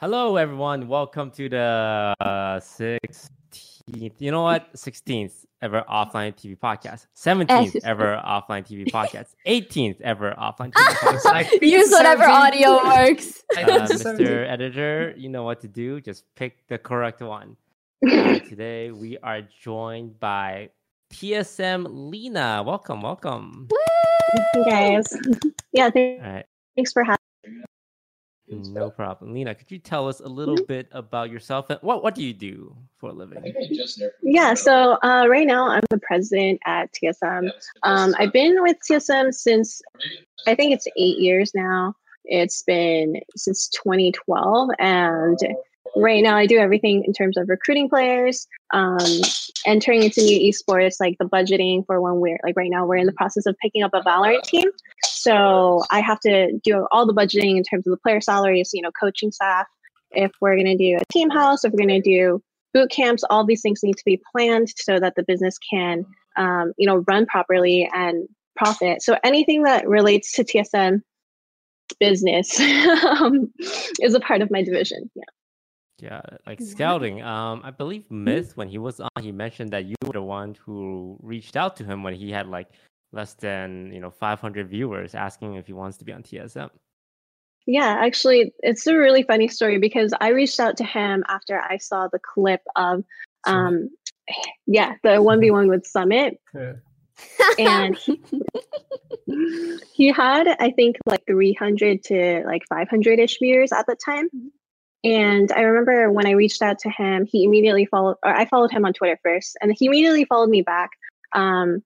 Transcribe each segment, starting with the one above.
Hello, everyone. Welcome to the uh, 16th, you know what? 16th ever offline TV podcast, 17th ever offline TV podcast, 18th ever offline TV podcast. Use whatever audio works. Uh, Mr. Editor, you know what to do. Just pick the correct one. Uh, today we are joined by TSM Leena. Welcome, welcome. Woo! Hey guys. Yeah, thanks, All right. thanks for having No problem. Leena, could you tell us a little bit about yourself and what what do you do for a living? Yeah, so uh, right now I'm the president at TSM. Um, I've been with TSM since I think it's eight years now. It's been since 2012, and right now I do everything in terms of recruiting players, um, entering into new esports, like the budgeting for when we're like right now we're in the process of picking up a Valorant team. So I have to do all the budgeting in terms of the player salaries, you know, coaching staff. If we're going to do a team house, if we're going to do boot camps, all these things need to be planned so that the business can, um, you know, run properly and profit. So anything that relates to TSM business um, is a part of my division. Yeah. Yeah, like Wow. scouting. Um, I believe Myth when he was on, he mentioned that you were the one who reached out to him when he had like less than you know 500 viewers, asking if he wants to be on TSM. Yeah, actually, it's a really funny story because I reached out to him after I saw the clip of, um, yeah, the one v one with Summit, Yeah. and he, he had I think like three hundred to like five hundred ish viewers at the time. And I remember when I reached out to him, he immediately followed, or I followed him on Twitter first, and he immediately followed me back. Um,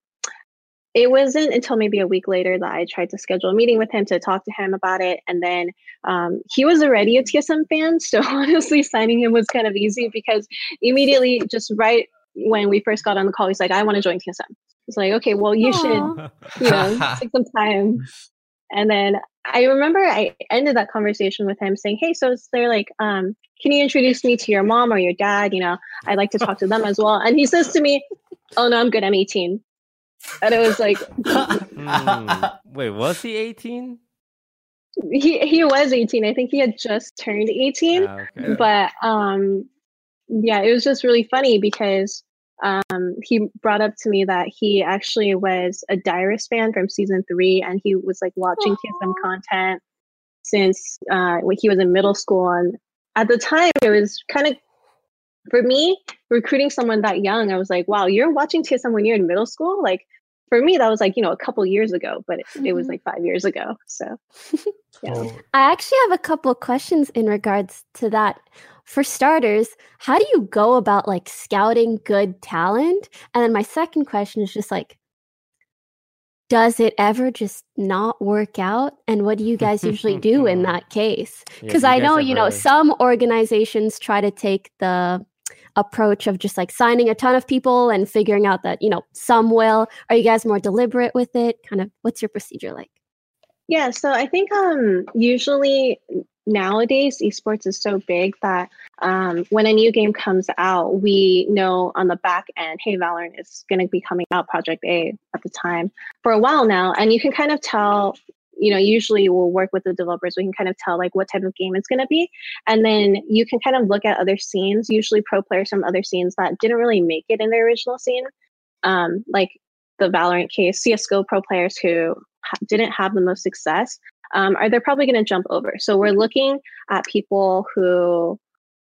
it wasn't until maybe a week later that I tried to schedule a meeting with him to talk to him about it. And then um, he was already a TSM fan. So honestly, signing him was kind of easy because immediately, just right when we first got on the call, he's like, I want to join TSM. It's like, okay, well, you should, Aw. you know, take some time. And then I remember I ended that conversation with him saying, Hey, so is there like, um, can you introduce me to your mom or your dad? You know, I'd like to talk to them as well. And he says to me, Oh no, I'm good. I'm 18. And it was like, Hmm. Wait, was he 18? he, he was 18. I think he had just turned 18. Ah, okay. but um yeah it was just really funny because um he brought up to me that he actually was a Dyrus fan from season three and he was like watching TSM content since uh when he was in middle school and at the time it was kind of for me recruiting someone that young I was like wow you're watching TSM when you're in middle school like for me that was like you know a couple years ago but it, it was Mhm. like five years ago so yeah I actually have a couple questions in regards to that. For starters, how do you go about like scouting good talent? And then my second question is just like, does it ever just not work out? And what do you guys usually do in that case? Because do I know, you know, ever- some organizations try to take the approach of just like signing a ton of people and figuring out that, you know, some will. Are you guys more deliberate with it? Kind of what's your procedure like? Yeah, so I think um usually nowadays esports is so big that um when a new game comes out, we know on the back end, hey, Valorant is going to be coming out Project A at the time for a while now, and you can kind of tell. You know, usually we'll work with the developers. We can kind of tell like what type of game it's going to be, and then you can kind of look at other scenes. Usually, pro players from other scenes that didn't really make it in the original scene, um, like the Valorant case, CS:GO pro players who ha- didn't have the most success, um, are they're probably going to jump over. So we're looking at people who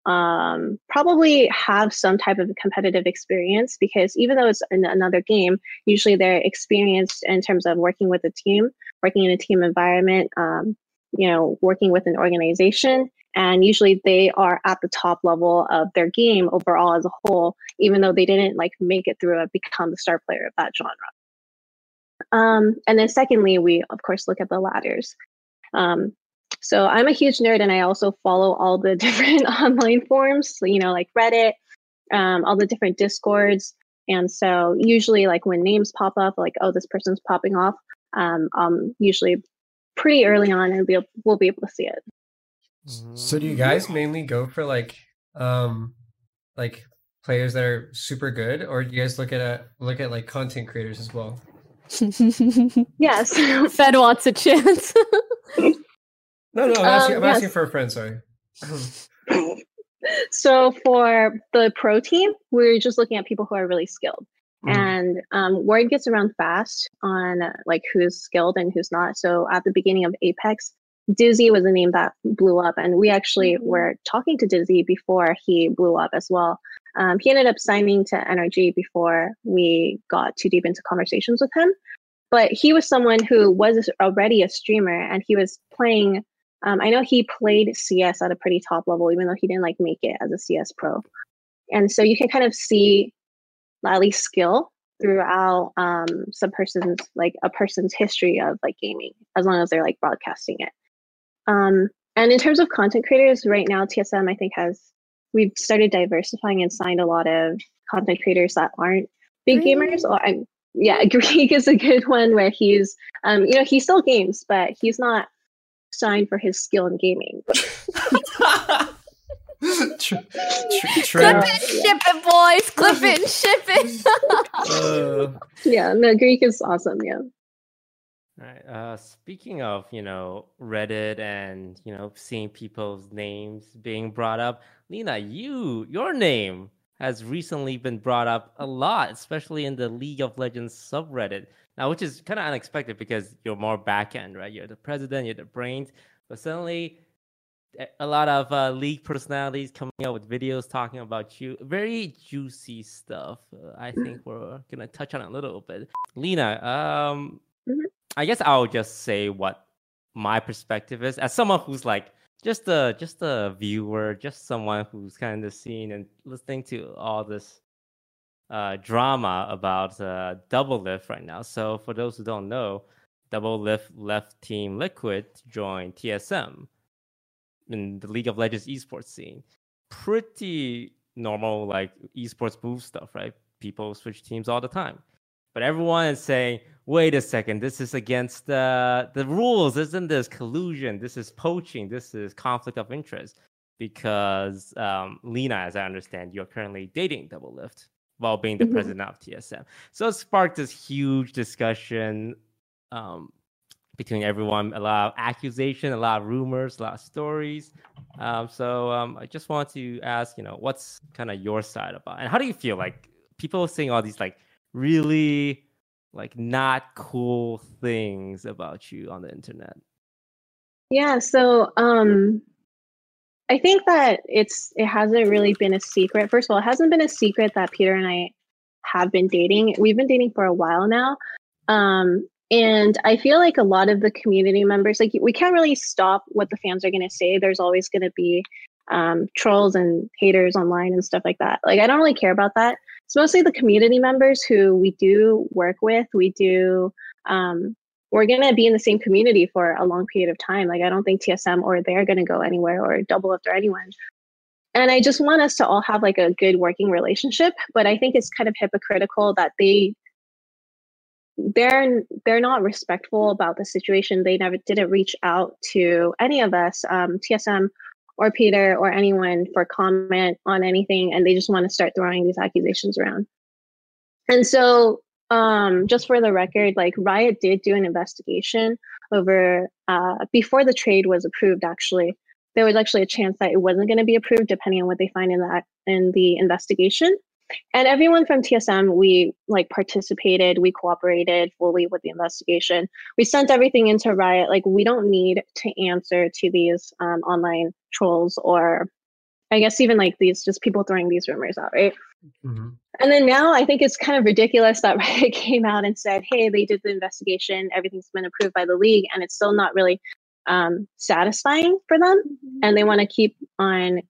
um, probably have some type of competitive experience because even though it's in another game, usually they're experienced in terms of working with a team, working in a team environment, um, you know, working with an organization. And usually they are at the top level of their game overall as a whole, even though they didn't like make it through and become the star player of that genre. Um, and then secondly, we of course look at the ladders. Um, so I'm a huge nerd, and I also follow all the different online forums. You know, like Reddit, um, all the different discords. And so usually, like when names pop up, like oh, this person's popping off, um, um, usually pretty early on, and we'll we'll be able to see it. so do you guys mainly go for like um like players that are super good or do you guys look at a, look at like content creators as well? Yes. Fed wants a chance. No, no, I'm asking, Um, I'm yes. asking for a friend, sorry. so for the pro team, we're just looking at people who are really skilled. Mhm. And um, word gets around fast on uh, like who's skilled and who's not. So at the beginning of Apex, Dizzy was a name that blew up, and we actually Mhm. were talking to Dizzy before he blew up as well. Um, he ended up signing to NRG before we got too deep into conversations with him. But he was someone who was already a streamer, and he was playing. Um, I know he played CS at a pretty top level, even though he didn't like make it as a CS pro. And so you can kind of see at least skill throughout um, some person's like a person's history of like gaming, as long as they're like broadcasting it. Um, and in terms of content creators, right now TSM I think has we've started diversifying and signed a lot of content creators that aren't big gamers. Or yeah, Greek is a good one where he's um, you know he still games, but he's not signed for his skill in gaming. Tr- tr- true. Clip it, ship it, boys. Clip it ship it. Uh, yeah, no, Greek is awesome. Yeah. Right. Uh, speaking of, you know, Reddit and you know seeing people's names being brought up, Leena, you your name has recently been brought up a lot, especially in the League of Legends subreddit. Now, which is kind of unexpected because you're more back end, right? You're the president, you're the brains, but suddenly a- lot of uh, league personalities coming out with videos talking about you. Very juicy stuff. Uh, I think we're gonna touch on it a little bit. Leena, um, Mhm. I guess I'll just say what my perspective is as someone who's like just a just a viewer, just someone who's kind of seeing and listening to all this uh, drama about uh, Doublelift right now. So for those who don't know, Doublelift left Team Liquid to join TSM in the League of Legends esports scene. Pretty normal, like esports move stuff, right? People switch teams all the time. But everyone is saying, wait a second, this is against the the rules. Isn't this collusion? This is poaching. This is conflict of interest. Because um, Leena, as I understand, you're currently dating Doublelift while being the Mhm. president of TSM. So it sparked this huge discussion um, between everyone, a lot of accusation, a lot of rumors, a lot of stories. Um, so um, I just want to ask, you know, what's kind of your side about, and how do you feel like people saying all these like really like not cool things about you on the internet? Yeah, so um I think that it's it hasn't really been a secret. First of all, it hasn't been a secret that Peter and I have been dating. We've been dating for a while now. Um and I feel like a lot of the community members like we can't really stop what the fans are going to say. There's always going to be um trolls and haters online and stuff like that. Like I don't really care about that. It's mostly the community members who we do work with. We do um we're going to be in the same community for a long period of time. Like, I don't think TSM or they're going to go anywhere or doublelift or anyone. And I just want us to all have like a good working relationship. But I think it's kind of hypocritical that they they're they're not respectful about the situation. They never didn't reach out to any of us, um, TSM or Peter or anyone for comment on anything, and they just want to start throwing these accusations around. And so um, just for the record, like Riot did do an investigation over uh, before the trade was approved. Actually, there was actually a chance that it wasn't going to be approved, depending on what they find in that in the investigation. And everyone from TSM, we like participated, we cooperated fully with the investigation. We sent everything into Riot. Like we don't need to answer to these um, online trolls or, I guess even like these just people throwing these rumors out, right? mhm. And then now I think it's kind of ridiculous that Riot came out and said, hey, they did the investigation, everything's been approved by the league, and it's still not really um, satisfying for them. And they want to keep on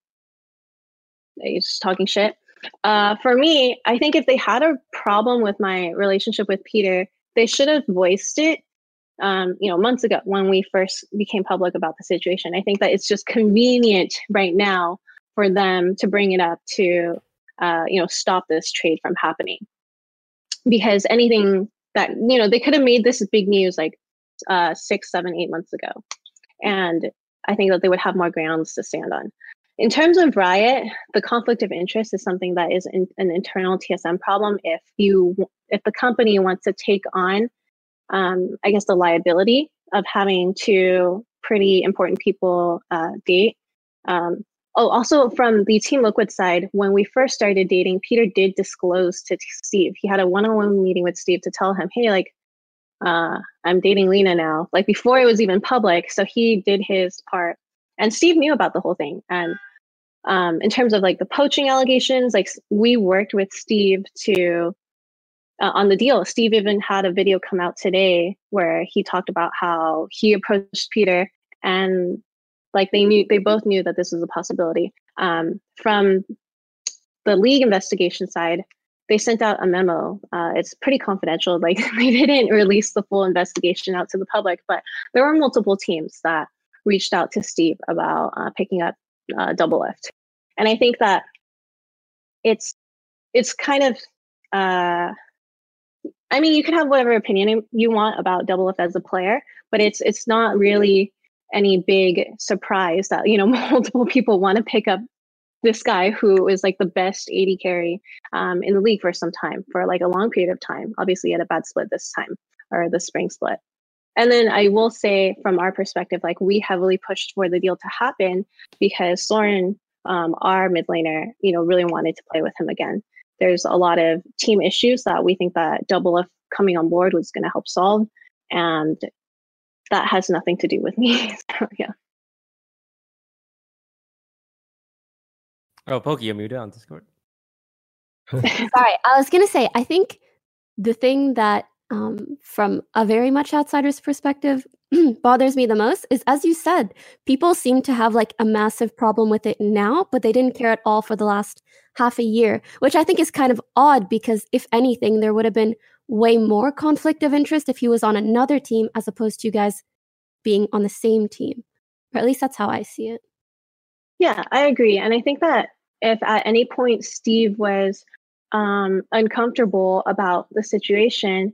just talking shit. Uh, for me, I think if they had a problem with my relationship with Peter, they should have voiced it, um, you know, months ago when we first became public about the situation. I think that it's just convenient right now for them to bring it up to uh, you know, stop this trade from happening. Because anything that, you know, they could have made this big news like uh, six, seven, eight months ago. And I think that they would have more grounds to stand on. In terms of Riot, the conflict of interest is something that is in, an internal TSM problem. If you, if the company wants to take on, um, I guess, the liability of having two pretty important people uh, date, Um, oh, also from the Team Liquid side, when we first started dating, Peter did disclose to Steve. He had a one-on-one meeting with Steve to tell him, "Hey, like, uh, I'm dating Leena now." Like before it was even public, so he did his part, and Steve knew about the whole thing. And um, in terms of like the poaching allegations, like we worked with Steve to uh, on the deal. Steve even had a video come out today where he talked about how he approached Peter and like they knew they both knew that this was a possibility. Um, from the league investigation side, they sent out a memo. Uh, it's pretty confidential. Like they didn't release the full investigation out to the public, but there were multiple teams that reached out to Steve about uh, picking up uh, Doublelift, and I think that it's it's kind of. Uh, I mean, you can have whatever opinion you want about Doublelift as a player, but it's it's not really any big surprise that you know multiple people want to pick up this guy who is like the best AD carry um, in the league for some time, for like a long period of time. Obviously, had a bad split this time or the spring split. And then I will say, from our perspective, like we heavily pushed for the deal to happen because Soren, um, our mid laner, you know, really wanted to play with him again. There's a lot of team issues that we think that Double Doublelift coming on board was going to help solve, and that has nothing to do with me. so, yeah. Oh, Pokey, you're muted on Discord. Sorry, I was gonna say. I think the thing that, um, from a very much outsider's perspective, bothers me the most is, as you said, people seem to have like a massive problem with it now, but they didn't care at all for the last half a year, which I think is kind of odd because if anything, there would have been way more conflict of interest if he was on another team as opposed to you guys being on the same team. Or at least that's how I see it. Yeah, I agree. And I think that if at any point Steve was um, uncomfortable about the situation,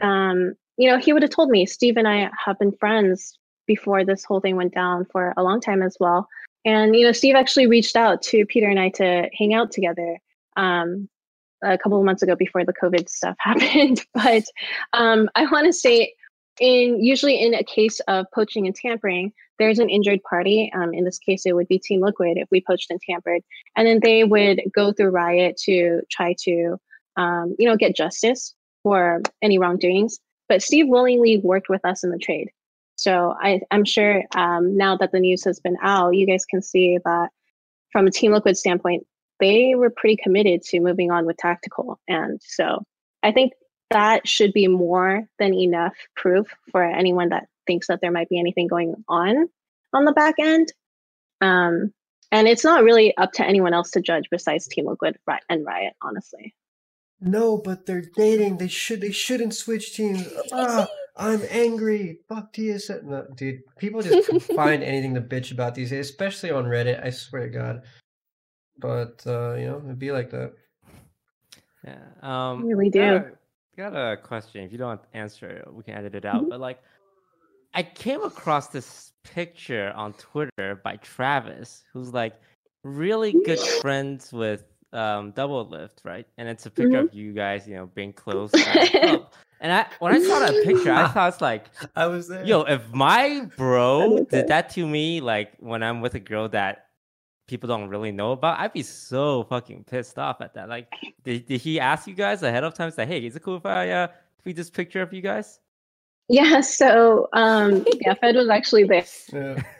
um, you know, he would have told me. Steve and I have been friends before this whole thing went down for a long time as well. And you know, Steve actually reached out to Peter and I to hang out together um, a couple of months ago before the COVID stuff happened. but um, I want to say, in usually in a case of poaching and tampering, there's an injured party. Um, in this case, it would be Team Liquid if we poached and tampered, and then they would go through Riot to try to, um, you know, get justice for any wrongdoings. But Steve willingly worked with us in the trade. So I, am sure um, now that the news has been out, you guys can see that from a Team Liquid standpoint, they were pretty committed to moving on with tactical. And so I think that should be more than enough proof for anyone that thinks that there might be anything going on on the back end. Um, and it's not really up to anyone else to judge besides Team Liquid and Riot, honestly. No, but they're dating. They should. They shouldn't switch teams. Ah, I'm angry. Fuck TSM. No, dude, people just find anything to bitch about these days, especially on Reddit. I swear to God. But uh, you know, it'd be like that. Yeah. Um, really do. Got a, got a question. If you don't answer, we can edit it out. Mm-hmm. But like, I came across this picture on Twitter by Travis, who's like really good friends with um doublelift, right? And it's a picture mm-hmm. of you guys, you know, being close. and I when I saw that picture, I thought it's like I was there. Yo, if my bro did that to me, like when I'm with a girl that people don't really know about, I'd be so fucking pissed off at that. Like, did, did he ask you guys ahead of time? Say, hey, is it cool if I uh, tweet this picture of you guys? Yeah, so um, yeah, Fed was actually there.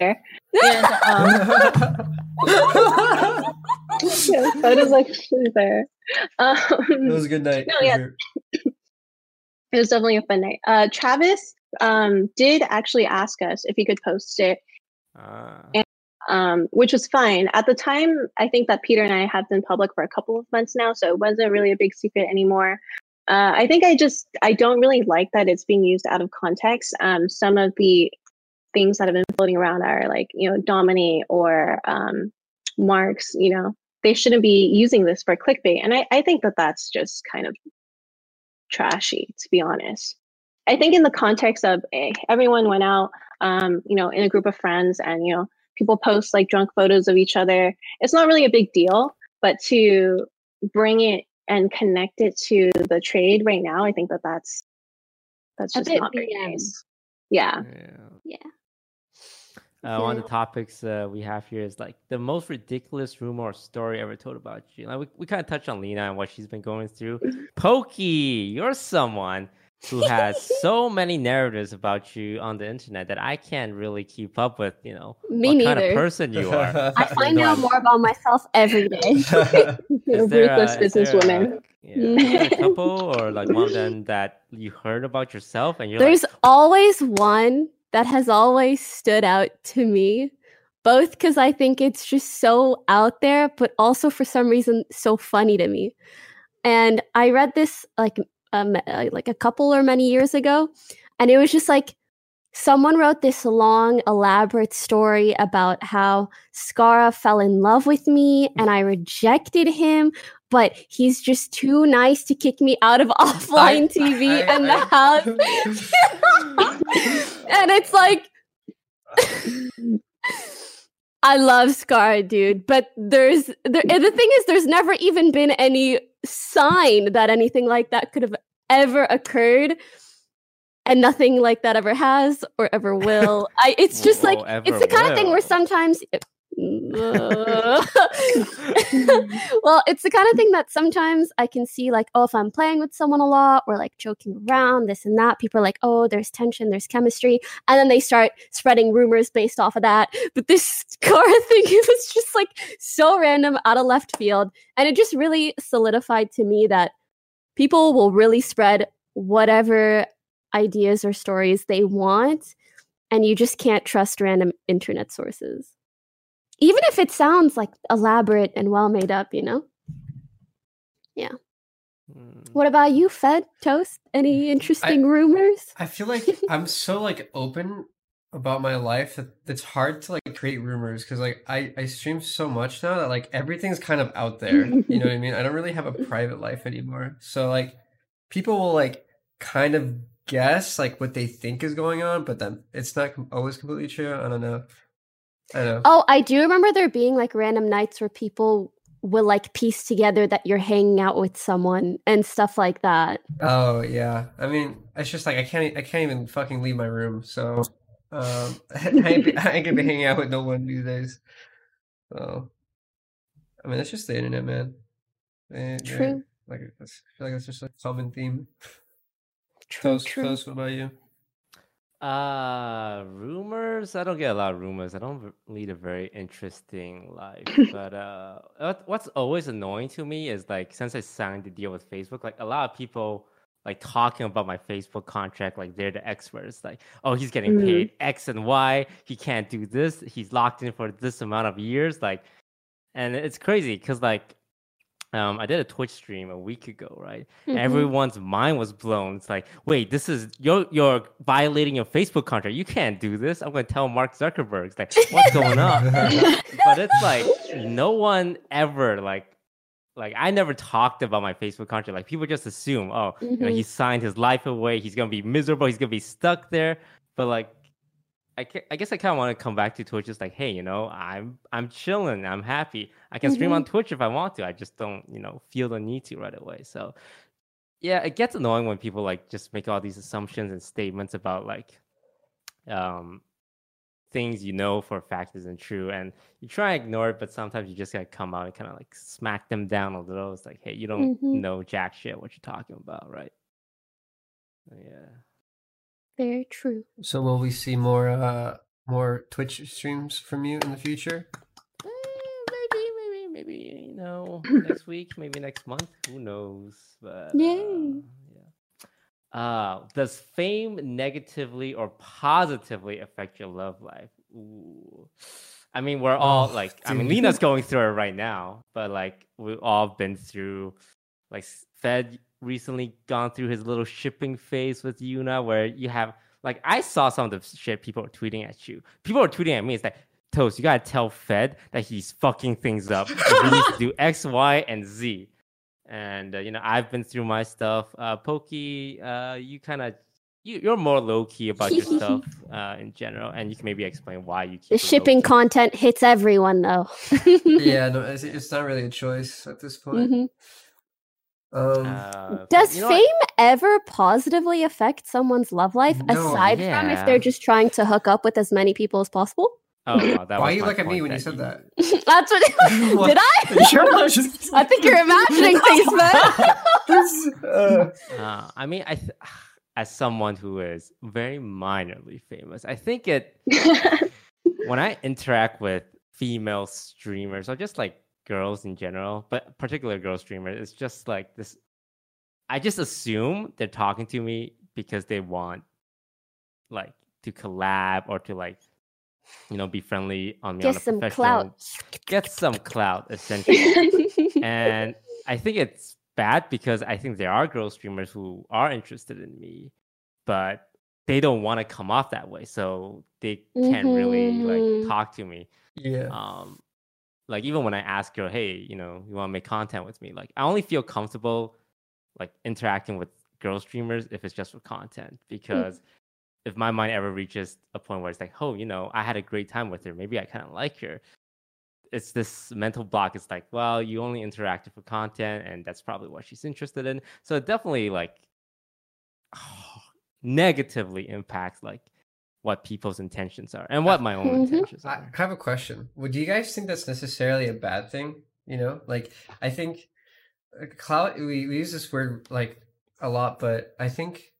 Yeah. And, um, yeah, Fed was actually there. Um, it was a good night. No, yeah. it was definitely a fun night. Uh, Travis um, did actually ask us if he could post it. Uh. And, um, which was fine. At the time, I think that Peter and I have been public for a couple of months now, so it wasn't really a big secret anymore. Uh, I think I just I don't really like that it's being used out of context. Um, some of the things that have been floating around are like you know dominate or um, marks. You know they shouldn't be using this for clickbait, and I, I think that that's just kind of trashy to be honest. I think in the context of eh, everyone went out, um, you know, in a group of friends, and you know people post like drunk photos of each other. It's not really a big deal, but to bring it and connect it to the trade right now, I think that that's that's just not very nice. Yeah. Yeah. Uh, one of the topics uh, we have here is like the most ridiculous rumor or story ever told about you. Like we, we kind of touched on Leena and what she's been going through. Pokey, you're someone who has so many narratives about you on the internet that I can't really keep up with. You know, Me what neither. kind of person you are. I find out more about myself every day. Is Ruthless there a- is businesswoman. yeah, a couple or like one of them that you heard about yourself and you're There's like, always one that has always stood out to me, both because I think it's just so out there, but also for some reason so funny to me. And I read this like um, like a couple or many years ago, and it was just like someone wrote this long, elaborate story about how Scarra fell in love with me and I rejected him. But he's just too nice to kick me out of offline TV I- and the house and it's like I love Scar, dude, but there's there, the thing is there's never even been any sign that anything like that could have ever occurred and nothing like that ever has or ever will. I it's just like it's the kind of thing where will. sometimes well, it's the kind of thing that sometimes I can see, like, oh, if I'm playing with someone a lot or like joking around, this and that, people are like, oh, there's tension, there's chemistry. And then they start spreading rumors based off of that. But this car thing, it was just like so random out of left field. And it just really solidified to me that people will really spread whatever ideas or stories they want. And you just can't trust random internet sources even if it sounds like elaborate and well made up, you know? "Hmm, What about you, Fed Toast? Any interesting rumors? I feel like I'm so like open about my life that it's hard to like create rumors because like I I stream so much now that like everything's kind of out there. You know what I mean? I don't really have a private life anymore. So like people will like kind of guess like what they think is going on, but then it's not com- always completely true. I don't know. I know. Oh, I do remember there being like random nights where people will like piece together that you're hanging out with someone and stuff like that. Oh yeah. I mean, it's just like I can't I can't even fucking leave my room. So um I ain't, be- I ain't gonna be hanging out with no one these days. So I mean, it's just the internet, man. Yeah, True. Like that's, I feel like that's just a common theme. True, Toast, true. Toast, what about you? Uh, rumors. I don't get a lot of rumors. I don't lead a very interesting life. but uh, what's always annoying to me is like since I signed the deal with Facebook, like a lot of people like talking about my Facebook contract, like they're the experts. Like, oh, he's getting Mhm. paid X and Y. He can't do this. He's locked in for this amount of years. Like, and it's crazy because like. Um, I did a Twitch stream a week ago, right? Mhm. everyone's mind was blown. It's like, wait, this is you're you're violating your Facebook contract. You can't do this. I'm gonna tell Mark Zuckerberg. It's like, what's going on? but it's like no one ever like like I never talked about my Facebook contract. Like people just assume, oh, you know, he signed his life away. He's gonna be miserable. He's gonna be stuck there. But like. I, ca- I guess I kind of want to come back to Twitch. Just like, hey, you know, I'm I'm chilling. I'm happy. I can stream on Twitch if I want to. I just don't, you know, feel the need to right away. So, yeah, it gets annoying when people like just make all these assumptions and statements about like um things you know for a fact isn't true and you try and ignore it but sometimes you just gotta come out and kind of like smack them down a little it's like hey you don't Mhm. know jack shit what you're talking about right yeah Very true. So will we see more uh more Twitch streams from you in the future? Eh, maybe maybe maybe you know next week maybe next month who knows but Yay. uh, yeah uh does fame negatively or positively affect your love life Ooh. i mean we're all Oh, like i mean leena's going through it right now but like we've all been through like fed recently gone through his little shipping phase with yuna where you have like i saw some of the shit people are tweeting at you people are tweeting at me it's like Toast, you gotta tell Fed that he's fucking things up. he needs to do X, Y, and Z. And uh, you know, I've been through my stuff. Uh, Pokey, uh, you kind of you, you're more low key about your stuff uh, in general, and you can maybe explain why you keep The shipping low-key. content hits everyone though. yeah, no, it's, it's not really a choice at this point. Mhm. Um, Uh, Does you know fame what? ever positively affect someone's love life No. aside from if they're just trying to hook up with as many people as possible? Oh, wow, Why was you my look at me when you said that? That's what. What? Did I? You sure? I just- I think you're imagining things, man. Uh, Uh, I mean, I th- as someone who is very minorly famous, I think it when I interact with female streamers or just like girls in general, but particular girl streamers, it's just like this. I just assume they're talking to me because they want like to collab or to like you know be friendly on me on Get a some clout. get some clout essentially and I think it's bad because I think there are girl streamers who are interested in me, but they don't want to come off that way, so they can't really like Mhm. talk to me. yeah. Um, like even when I ask her, hey, you know, you want to make content with me? Like I only feel comfortable like interacting with girl streamers if it's just for content hmm. because if my mind ever reaches a point where it's like, oh, you know, I had a great time with her, maybe I kind of like her. It's this mental block. It's like, well, you only interacted for content, and that's probably what she's interested in. So it definitely like negatively impacts like what people's intentions are and what my own Mhm. intentions I have a question. Would you guys think that's necessarily a bad thing? You know, like I think uh, cloud. We, we use this word like a lot, but I think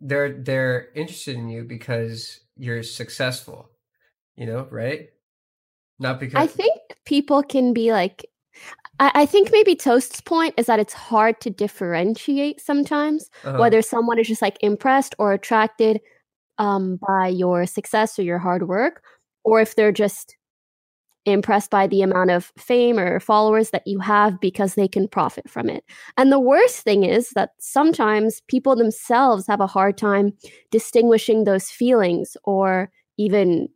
they're they're interested in you because you're successful. You know, right? Not because I think people can be like, I, I think maybe Toast's point is that it's hard to differentiate sometimes uh-huh, whether someone is just like impressed or attracted um, by your success or your hard work, or if they're just impressed by the amount of fame or followers that you have because they can profit from it. And the worst thing is that sometimes people themselves have a hard time distinguishing those feelings or even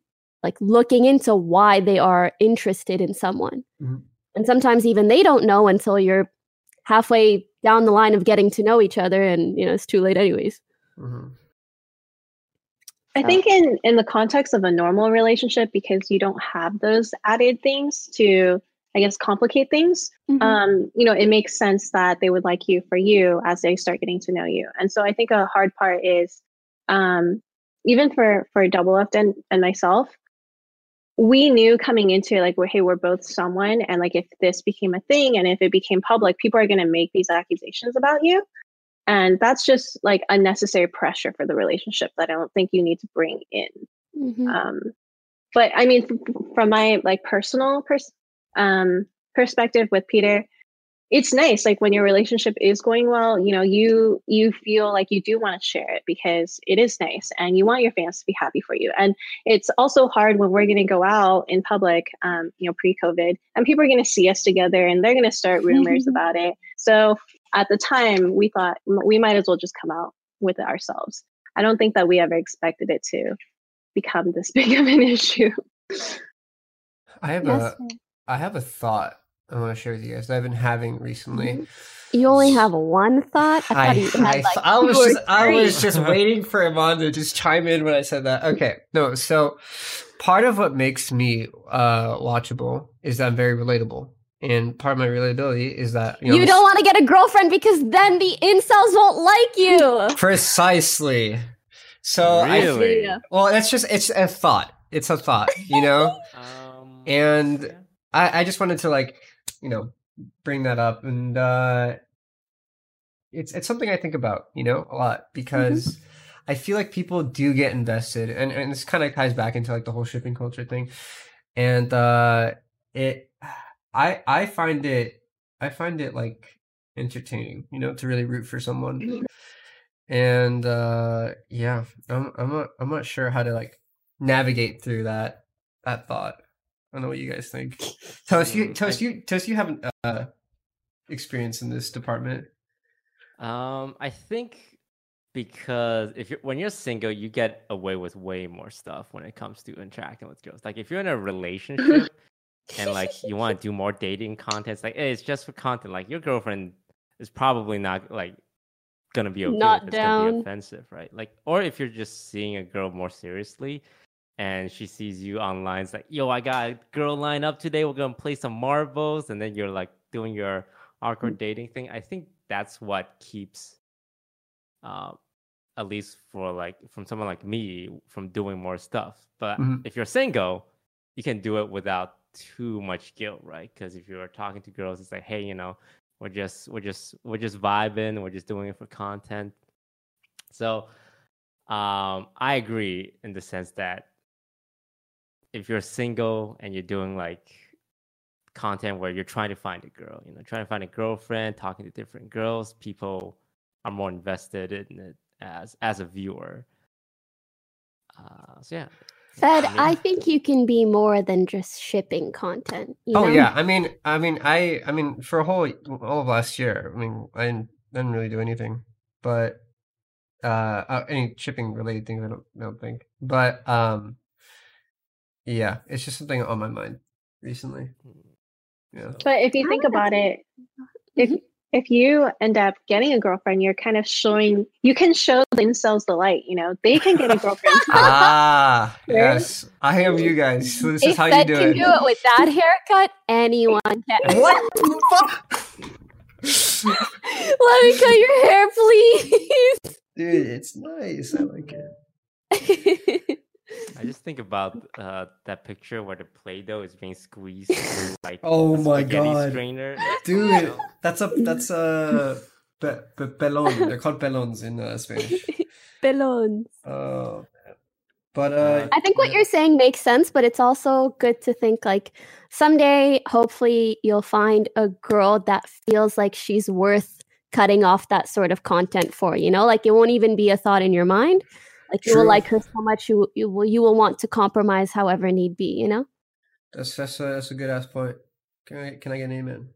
like looking into why they are interested in someone. Mhm. And sometimes even they don't know until you're halfway down the line of getting to know each other and you know it's too late anyways. mhm. I So- think in in the context of a normal relationship, because you don't have those added things to, I guess, complicate things. Um, you know, it makes sense that they would like you for you as they start getting to know you. And so I think a hard part is, um, even for for Doublelift and and myself, we knew coming into like, we're, hey, we're both someone, and like if this became a thing and if it became public, people are going to make these accusations about you. And that's just like unnecessary pressure for the relationship that I don't think you need to bring in. Mhm. Um, but I mean, f- from my like personal pers- um, perspective with Peter, it's nice. Like when your relationship is going well, you know, you you feel like you do want to share it because it is nice, and you want your fans to be happy for you. And it's also hard when we're going to go out in public, um, you know, pre-COVID, and people are going to see us together, and they're going to start rumors about it. So at the time, we thought we might as well just come out with it ourselves. I don't think that we ever expected it to become this big of an issue. I have Yes, a I have a thought I want to share with you guys that I've been having recently. You only have one thought. I I, thought had I, like I was just I was just waiting for Imane to just chime in when I said that. Okay, no. So part of what makes me uh watchable is that I'm very relatable, and part of my relatability is that you, know, You don't want to get a girlfriend because then the incels won't like you. precisely. So Really? Yeah. well, it's just it's a thought. It's a thought, you know. Um, And- yeah. I, I just wanted to like, you know, bring that up and uh it's it's something I think about, you know, a lot because I feel like people do get invested and, and this kind of ties back into like the whole shipping culture thing. And uh it I I find it I find it like entertaining, you know, to really root for someone. And uh yeah, I'm I'm not I'm not sure how to like navigate through that that thought. I don't know what you guys think. Toast, you Mm, Toast, you Toast, you haven't uh experience in this department. Um, I think because if you're when you're single, you get away with way more stuff when it comes to interacting with girls. Like if you're in a relationship and like you want to do more dating content, it's like hey, it's just for content. Like your girlfriend is probably not like gonna be okay. Not. Gonna be down. offensive, right? Like or if you're just seeing a girl more seriously. And she sees you online, it's like, yo, I got a girl line up today. We're gonna play some marbles, and then you're like doing your awkward dating thing. I think that's what keeps uh, at least for like from someone like me from doing more stuff. But Mhm. if you're single, you can do it without too much guilt, right? Because if you're talking to girls, it's like, hey, you know, we're just we're just we're just vibing, we're just doing it for content. So um I agree in the sense that if you're single and you're doing like content where you're trying to find a girl, you know, trying to find a girlfriend, talking to different girls, people are more invested in it as as a viewer. Uh, so yeah. Fed, I mean- I think you can be more than just shipping content. You Oh know? yeah, I mean, I mean, I, I mean, for a whole all of last year, I mean, I didn't, didn't really do anything, but uh, uh, any shipping related things, I don't, I don't think. But um, yeah, it's just something on my mind recently. Yeah. But if you think about it, if if you end up getting a girlfriend, you're kind of showing you can show themselves the light. You know, they can get a girlfriend. ah, Right? yes, I am you guys. So this is how you Fed do can it. do it with that haircut, anyone can. What the fuck? Let me cut your hair, please. Dude, it's nice. I like it. I just think about uh, that picture where the Play-Doh is being squeezed through like Oh a my God. strainer. Dude, You know? that's a that's a pe, pe, pelon. They're called pelons in uh, Spanish. Balloons. Oh, man. but uh, I think what yeah. you're saying makes sense, but it's also good to think like someday, hopefully, you'll find a girl that feels like she's worth cutting off that sort of content for. You know, like it won't even be a thought in your mind. Like you will like her so much, you you will you will want to compromise however need be. You know. that's that's a, that's a good ass point. Can I can I get an amen?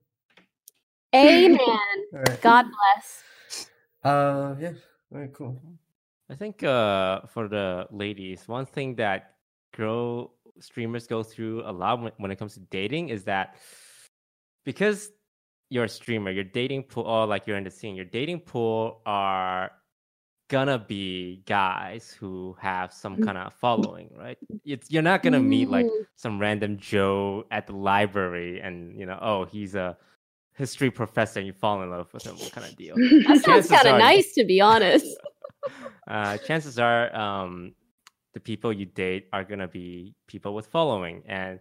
Amen. All right. God bless. Uh, yeah. All right. Cool. I think uh, for the ladies, one thing that girl streamers go through a lot when, when it comes to dating is that because you're a streamer, your dating pool, or like you're in the scene, your dating pool are gonna be guys who have some kind of following, right? It's you're not gonna meet like Mm. some random Joe at the library and you know, oh, he's a history professor and you fall in love with him, what kind of deal? That sounds kind of nice, to be honest. uh, chances are um, the people you date are gonna be people with following, and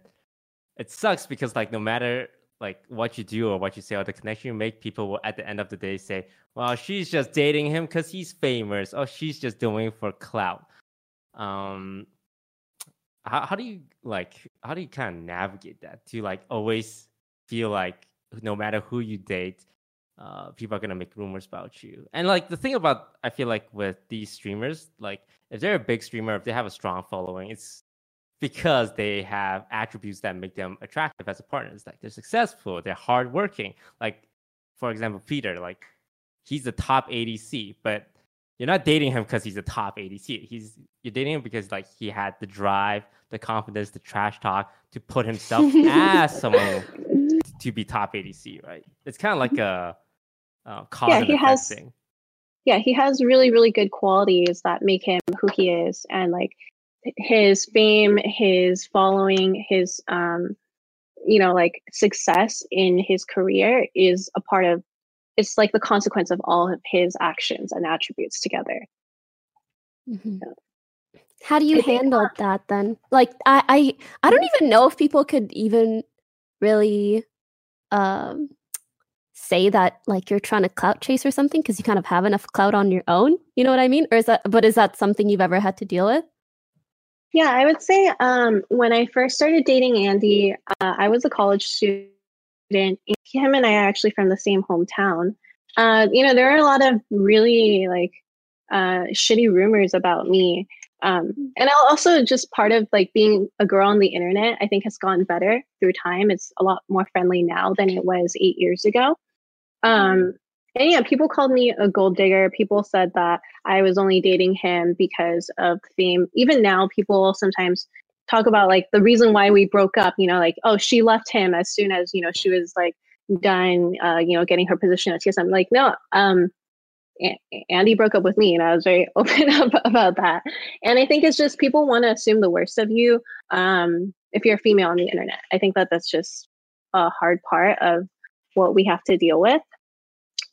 it sucks because like no matter like what you do or what you say or the connection you make, people will at the end of the day say, "Well, she's just dating him because he's famous, or she's just doing for clout." Um, how how do you like how do you kind of navigate that? Do you like always feel like no matter who you date, uh, people are gonna make rumors about you. And like the thing about I feel like with these streamers, like if they're a big streamer, if they have a strong following, it's because they have attributes that make them attractive as a partner. It's like they're successful, they're hardworking. Like for example, Peter, like he's the top ADC, but you're not dating him because he's a top ADC. He's you're dating him because like he had the drive, the confidence, the trash talk to put himself as someone to be top ADC, right? It's kind of like a uh, cause and he has- thing. yeah, he has really, really good qualities that make him who he is, and like his fame, his following, his um, you know, like success in his career is a part of. It's like the consequence of all of his actions and attributes together. Mhm. How do you handle that then? Like I, I I don't even know if people could even really um say that like you're trying to clout chase or something because you kind of have enough clout on your own. You know what I mean? Or is that but is that something you've ever had to deal with? Yeah, I would say um, when I first started dating Andy, uh, I was a college student. Him and I are actually from the same hometown. Uh, you know, there are a lot of really like uh, shitty rumors about me. Um, and I'll also just part of like being a girl on the internet, I think has gone better through time. It's a lot more friendly now than it was eight years ago. Um, and yeah, people called me a gold digger. People said that I was only dating him because of fame. Even now, people sometimes talk about like the reason why we broke up. You know, like oh, she left him as soon as you know she was like done. Uh, you know, getting her position at TSM. Like no, um, Andy broke up with me, and I was very open up about that. And I think it's just people want to assume the worst of you. Um, if you're a female on the internet, I think that that's just a hard part of what we have to deal with.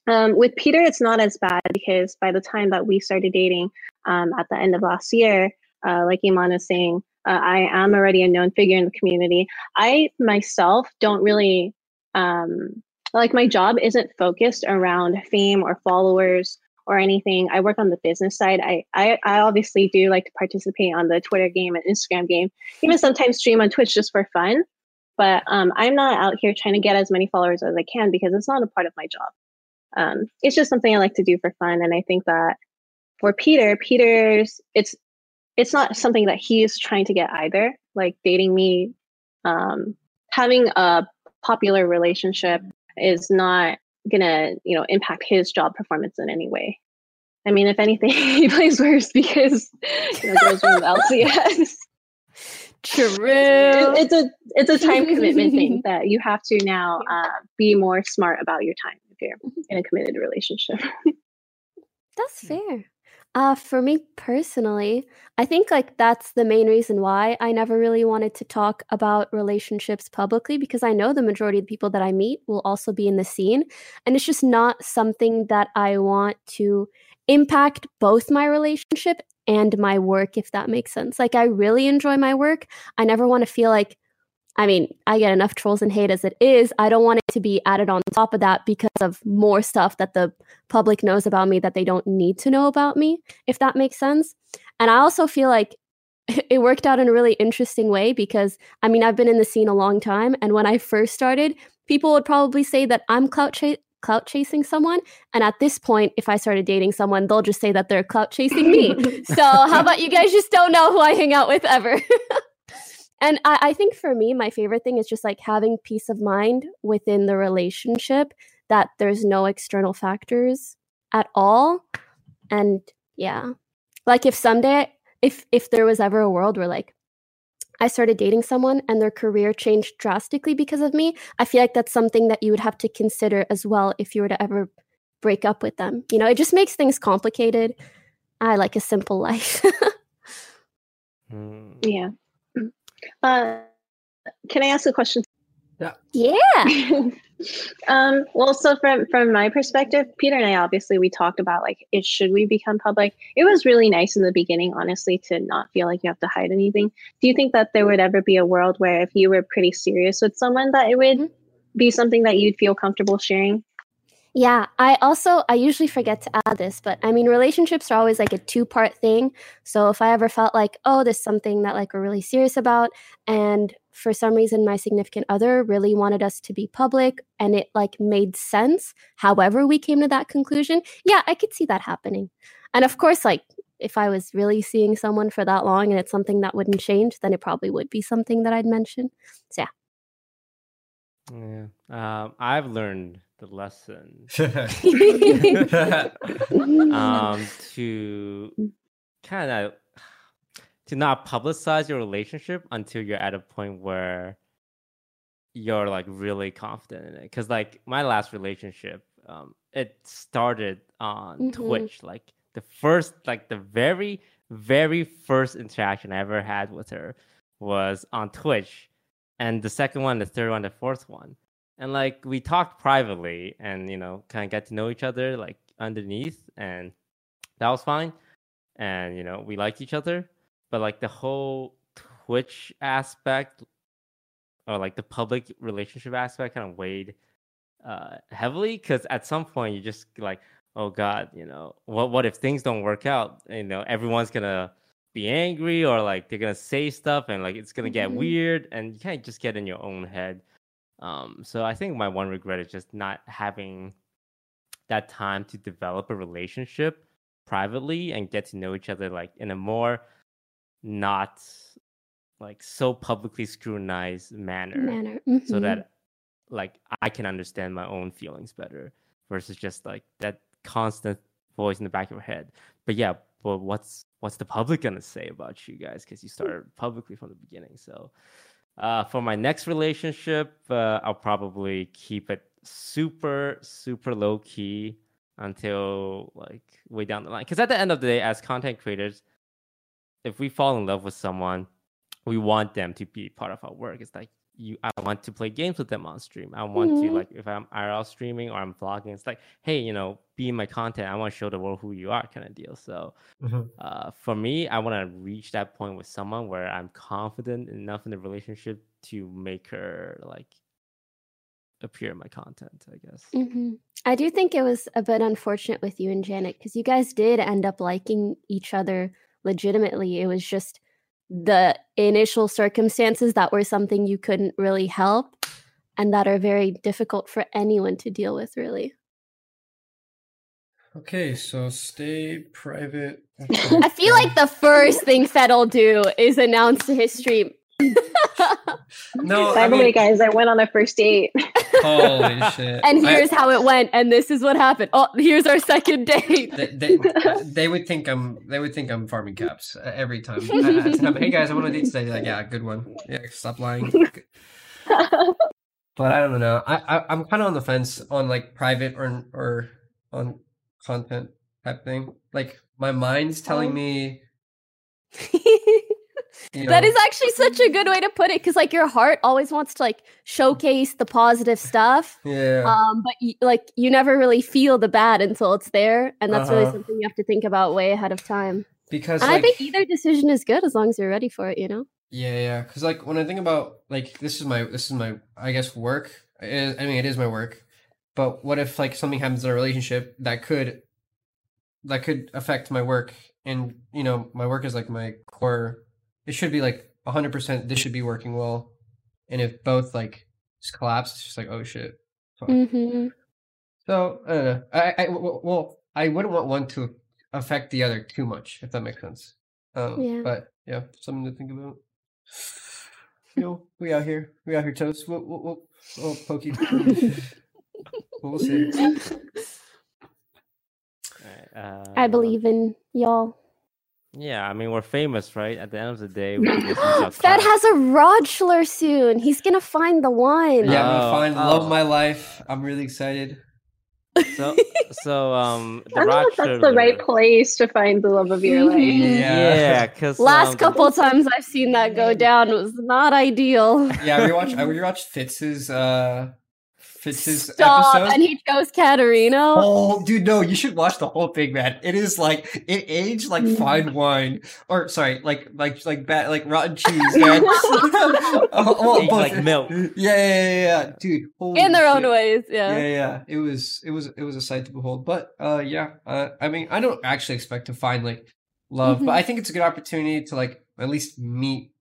Um, with Peter, it's not as bad because by the time that we started dating um, at the end of last year, uh, like Imane is saying, uh, I am already a known figure in the community. I myself don't really um, like my job isn't focused around fame or followers or anything. I work on the business side. I, I, I obviously do like to participate on the Twitter game and Instagram game, even sometimes stream on Twitch just for fun. But um, I'm not out here trying to get as many followers as I can because it's not a part of my job. Um, it's just something I like to do for fun. And I think that for Peter, Peter's it's it's not something that he's trying to get either. Like dating me, um, having a popular relationship is not gonna you know impact his job performance in any way. I mean, if anything, he plays worse because you know, goes with LCS. True. It, it's a it's a time commitment thing that you have to now uh, be more smart about your time if you're in a committed relationship. That's fair. Uh, for me personally, I think like that's the main reason why I never really wanted to talk about relationships publicly because I know the majority of the people that I meet will also be in the scene. And it's just not something that I want to impact both my relationship and my work, if that makes sense. Like, I really enjoy my work. I never want to feel like I mean, I get enough trolls and hate as it is. I don't want it to be added on top of that because of more stuff that the public knows about me that they don't need to know about me, if that makes sense. And I also feel like it worked out in a really interesting way because I mean, I've been in the scene a long time. And when I first started, people would probably say that I'm clout, ch- clout chasing someone. And at this point, if I started dating someone, they'll just say that they're clout chasing me. so, how about you guys just don't know who I hang out with ever? and I, I think for me my favorite thing is just like having peace of mind within the relationship that there's no external factors at all and yeah like if someday if if there was ever a world where like I started dating someone and their career changed drastically because of me, I feel like that's something that you would have to consider as well if you were to ever break up with them. You know, it just makes things complicated. I like a simple life. mm. Yeah. Uh, can I ask a question? Yeah. Yeah. um, well, so from from my perspective, Peter and I obviously we talked about like it should we become public. It was really nice in the beginning, honestly, to not feel like you have to hide anything. Do you think that there would ever be a world where if you were pretty serious with someone that it would mm-hmm. be something that you'd feel comfortable sharing? Yeah, I also I usually forget to add this, but I mean relationships are always like a two-part thing. So if I ever felt like, oh, there's something that like we're really serious about and for some reason my significant other really wanted us to be public and it like made sense, however we came to that conclusion, yeah, I could see that happening. And of course like if I was really seeing someone for that long and it's something that wouldn't change, then it probably would be something that I'd mention. So yeah. Yeah. Um, I've learned the lesson um, to kind of to not publicize your relationship until you're at a point where you're like really confident in it. Because like my last relationship, um, it started on mm-hmm. Twitch. Like the first, like the very, very first interaction I ever had with her was on Twitch, and the second one, the third one, the fourth one and like we talked privately and you know kind of get to know each other like underneath and that was fine and you know we liked each other but like the whole twitch aspect or like the public relationship aspect kind of weighed uh heavily because at some point you just like oh god you know what what if things don't work out you know everyone's gonna be angry or like they're gonna say stuff and like it's gonna get mm-hmm. weird and you can't just get in your own head um, so I think my one regret is just not having that time to develop a relationship privately and get to know each other like in a more not like so publicly scrutinized manner, manner. Mm-hmm. so that like I can understand my own feelings better versus just like that constant voice in the back of your head. But yeah, but what's what's the public gonna say about you guys because you started publicly from the beginning? So uh, for my next relationship, uh, I'll probably keep it super, super low key until like way down the line. Because at the end of the day, as content creators, if we fall in love with someone, we want them to be part of our work. It's like you I want to play games with them on stream. I want to Mhm. like if I'm IRL streaming or I'm vlogging, it's like, hey, you know, be in my content. I want to show the world who you are, kind of deal. So Mhm. uh, for me, I want to reach that point with someone where I'm confident enough in the relationship to make her like appear in my content. I guess. hmm I do think it was a bit unfortunate with you and Janet because you guys did end up liking each other legitimately. It was just the initial circumstances that were something you couldn't really help and that are very difficult for anyone to deal with, really. Okay, so stay private. I feel like the first thing Fed will do is announce to his stream. No. By I the mean, way, guys, I went on a first date. holy shit! and I- here's how it went, and this is what happened. Oh, here's our second date. they, they, they would think I'm they would think I'm farming caps uh, every time. I, I tell hey guys, I want to date today. Like, yeah, good one. Yeah, stop lying. But I don't know. I, I I'm kind of on the fence on like private or or on content type thing. Like my mind's telling Oh. me. You That is actually such a good way to put it because like your heart always wants to like showcase the positive stuff Yeah. um but y- like you never really feel the bad until it's there and that's really Uh-huh. something you have to think about way ahead of time because and like, i think either decision is good as long as you're ready for it you know Yeah, yeah. Because like when I think about like this is my this is my I guess work. Is, I mean, it is my work. But what if like something happens in a relationship that could that could affect my work? And you know, my work is like my core. It should be like hundred percent. This should be working well. And if both like just collapse, it's just like oh shit. Mm-hmm. So I don't know. I, I well, I wouldn't want one to affect the other too much, if that makes sense. Um, Yeah. But yeah, something to think about. You know, we out here, we out here, toast. We'll, we'll, we'll, we'll pokey. we'll see. Alright, i uh, believe in y'all Yeah, I mean we're famous, right? At the end of the day, we just use our fed has a rodschler soon he's gonna find the one Yeah, I'm Oh, gonna find the love oh. my life. I'm really excited. so so um the I don't know if that's the right place to find the love of your Mhm. life. Yeah. Yeah, because last couple times i've seen that go down was not ideal Yeah, I rewatched. I rewatched Fitz's uh Fitz's Stop. episode. And he chose Katarina. Oh, dude, no! You should watch the whole thing, man. It is like it aged like fine wine, or sorry, like like like bad like rotten cheese, man. oh, oh, Aged like milk. Yeah, yeah, yeah, yeah, dude. Holy in their own ways, yeah. Yeah, yeah. It was it was it was a sight to behold. But uh, yeah. Uh, I mean, I don't actually expect to find like love, Mhm. but I think it's a good opportunity to like at least meet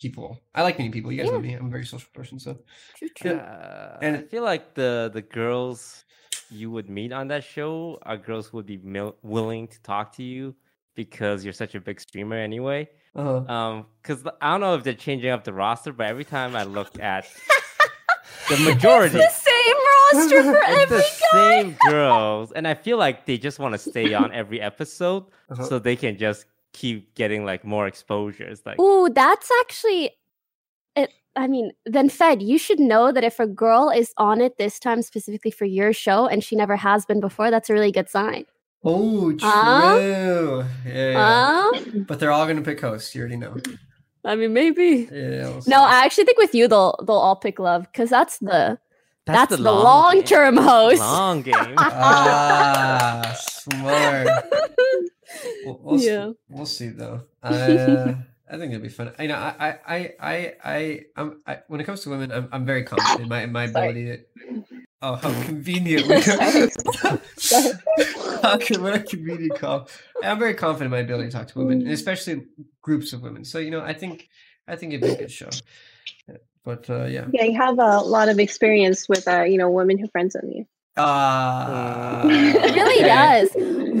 people. I like meeting people. You guys know me. I'm a very social person, so True, true. Uh, And- I feel like the the girls you would meet on that show are girls who would be mil- willing to talk to you because you're such a big streamer anyway. uh, Um, because I don't know if they're changing up the roster, but every time I look at the majority, The same roster for it's every the guy. same girls, and I feel like they just want to stay on every episode uh-huh. so they can just keep getting like more exposures. Like, Ooh, that's actually it. I mean, then Fed, you should know that if a girl is on it this time specifically for your show and she never has been before, that's a really good sign. oh, true. Huh? Yeah, yeah. Uh, But they're all gonna pick hosts. You already know. I mean, maybe. Yeah. we'll No. I actually think with you they'll they'll all pick love because that's the that's, the, long long game. term host. Long game. ah, smart. We'll, we'll, Yeah. see, we'll see though. Uh, I think it'll be fun. I know. I, I, I, I, I, I'm, I, when it comes to women, I'm, I'm very confident in my, in my ability to. Oh, how convenient! we Sorry. how con- what a convenient call. I'm very confident in my ability to talk to women, and especially groups of women. So you know, I think, I think it'd be a good show. But uh, yeah. Yeah, you have a lot of experience with uh, you know, women who friends on you. Uh, It really okay. does.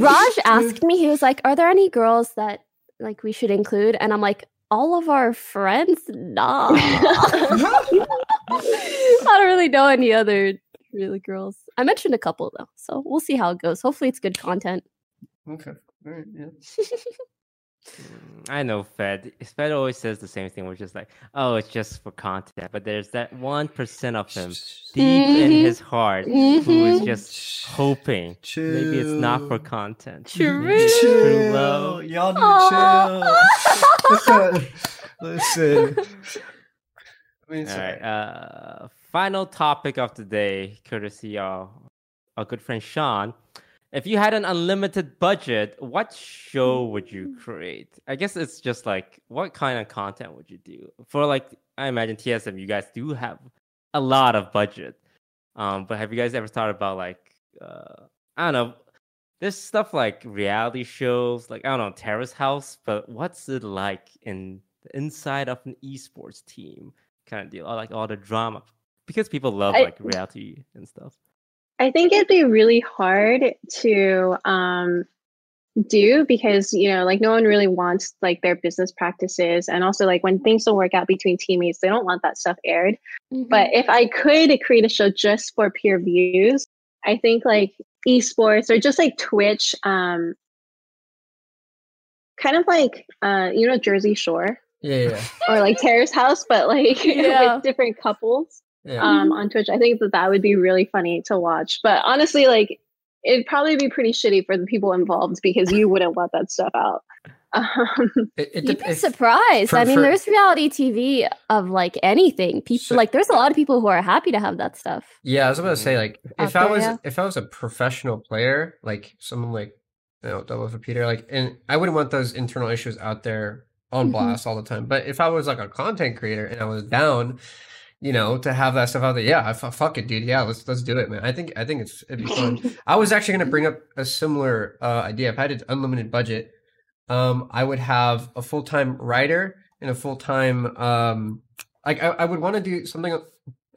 Raj asked me, he was like, Are there any girls that like we should include? And I'm like, all of our friends? Nah. I don't really know any other really girls. I mentioned a couple though, so we'll see how it goes. Hopefully it's good content. Okay. All right. Yeah. Mm, I know Fed. Fed always says the same thing, which is like, oh, it's just for content. But there's that one percent of him deep in Mhm. his heart who is Mhm. just hoping maybe it's not for content. True. Maybe it's true Chill. love. Y'all need Aw. to chill. Listen. I mean, All right. alright. Uh, final topic of the day, courtesy of our good friend Sean. If you had an unlimited budget, what show would you create? I guess it's just like what kind of content would you do? For like, I imagine TSM, you guys do have a lot of budget. Um, but have you guys ever thought about like, uh, I don't know, there's stuff like reality shows, like I don't know, Terrace House, but what's it like in the inside of an esports team kind of deal, or like all the drama? Because people love I- like reality and stuff. I think it'd be really hard to um, do because you know, like no one really wants like their business practices, and also like when things don't work out between teammates, they don't want that stuff aired. Mhm. But if I could create a show just for peer views, I think like esports or just like Twitch, um, kind of like uh, you know Jersey Shore Yeah, yeah, or like Terrace House, but like Yeah. with different couples yeah. um, on Twitch. I think that that would be really funny to watch. But honestly, like it'd probably be pretty shitty for the people involved because you wouldn't want that stuff out. Um, it, it You'd be if- surprised. for- I mean, for- there's reality TV of like anything. People So- like there's a lot of people who are happy to have that stuff. Yeah, I was about to say Mhm. like Out if I was yeah. if I was a professional player, like someone like you know Double for Peter, like and I wouldn't want those internal issues out there on Mhm. blast all the time. But if I was like a content creator and I was down, you know, to have that stuff out there, yeah, I fuck it, dude. Yeah, let's let's do it, man. I think I think it's it'd be fun. I was actually gonna bring up a similar uh, idea. If I had an unlimited budget, um, I would have a full time writer and a full time um, like I, I would want to do something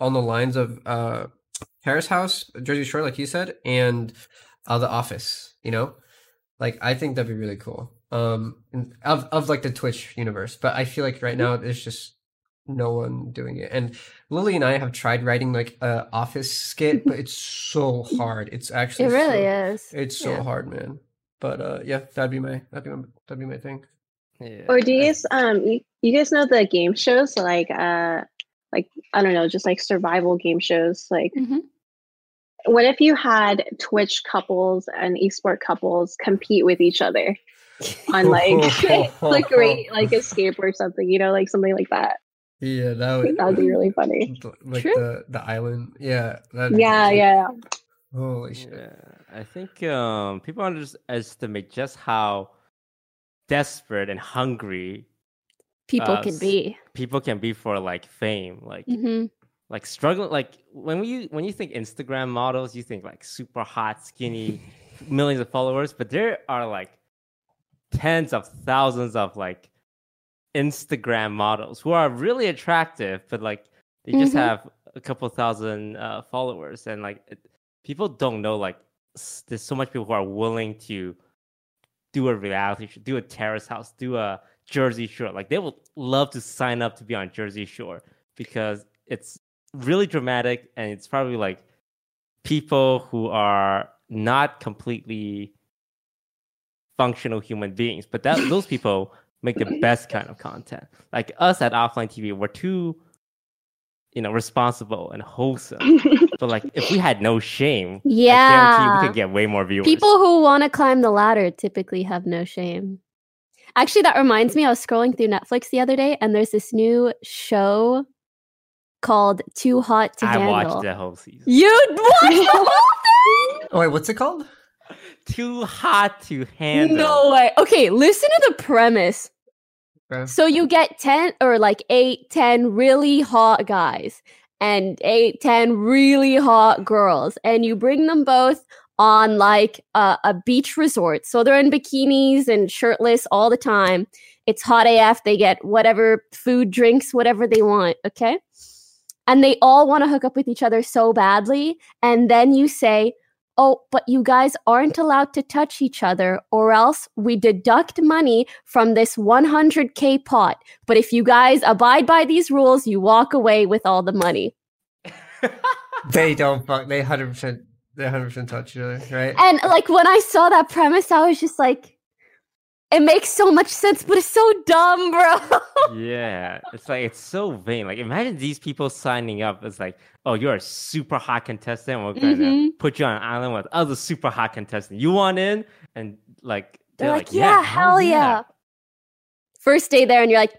on the lines of uh, Terrace House, Jersey Shore, like you said, and uh, The Office. You know, like I think that'd be really cool. Um, of of like the Twitch universe, but I feel like right now it's just no one doing it. And Lily and I have tried writing like a Office skit, but it's so hard. It's actually It really so, is. It's so Yeah. hard, man. But uh, yeah, that'd be my that'd be my, that'd be my thing. Yeah. or do you guys um you, you guys know the game shows like uh like I don't know just like survival game shows like Mhm. what if you had Twitch couples and esport couples compete with each other on like like great like escape or something you know like something like that Yeah, that would that would be really funny like True. the the island. Yeah, that'd be yeah yeah Holy shit. Yeah, I think um, people underestimate just how desperate and hungry People Uh, can be. people can be for like fame. Like, hmm like struggling. Like when you when you think Instagram models, you think like super hot, skinny, millions of followers. But there are like tens of thousands of like Instagram models who are really attractive, but like they just Mhm. have a couple thousand uh, followers, and like it, people don't know like there's so much people who are willing to do a reality show, do a terrace house, do a Jersey Shore. Like they would love to sign up to be on Jersey Shore because it's really dramatic and it's probably like people who are not completely functional human beings, but that those people make the best kind of content. Like us at offline TV, we're too, you know, responsible and wholesome. but like if we had no shame, I guarantee Yeah. we could get way more viewers. People who want to climb the ladder typically have no shame. Actually, that reminds me, I was scrolling through Netflix the other day and there's this new show called Too Hot to I Handle. watched the whole season. You'd watch the whole thing? Oh wait, what's it called? Too hot to handle. No way. Okay, listen to the premise. Okay. So you get 10 or like 8, 10 really hot guys and 8, 10 really hot girls and you bring them both on like a, a beach resort. So they're in bikinis and shirtless all the time. It's hot AF. They get whatever food, drinks, whatever they want, okay? And they all want to hook up with each other so badly and then you say, "Oh, but you guys aren't allowed to touch each other or else we deduct money from this 100k pot. But if you guys abide by these rules, you walk away with all the money." They don't fuck. They hundred percent. They hundred percent touch each other, right? And like when I saw that premise, I was just like, it makes so much sense, but it's so dumb, bro. yeah, it's like it's so vain. Like imagine these people signing up. It's like, oh, you're a super hot contestant. We're gonna Mhm. put you on an island with other super hot contestants. You want in? And like They're like, yeah, hell yeah. First day there, and you're like,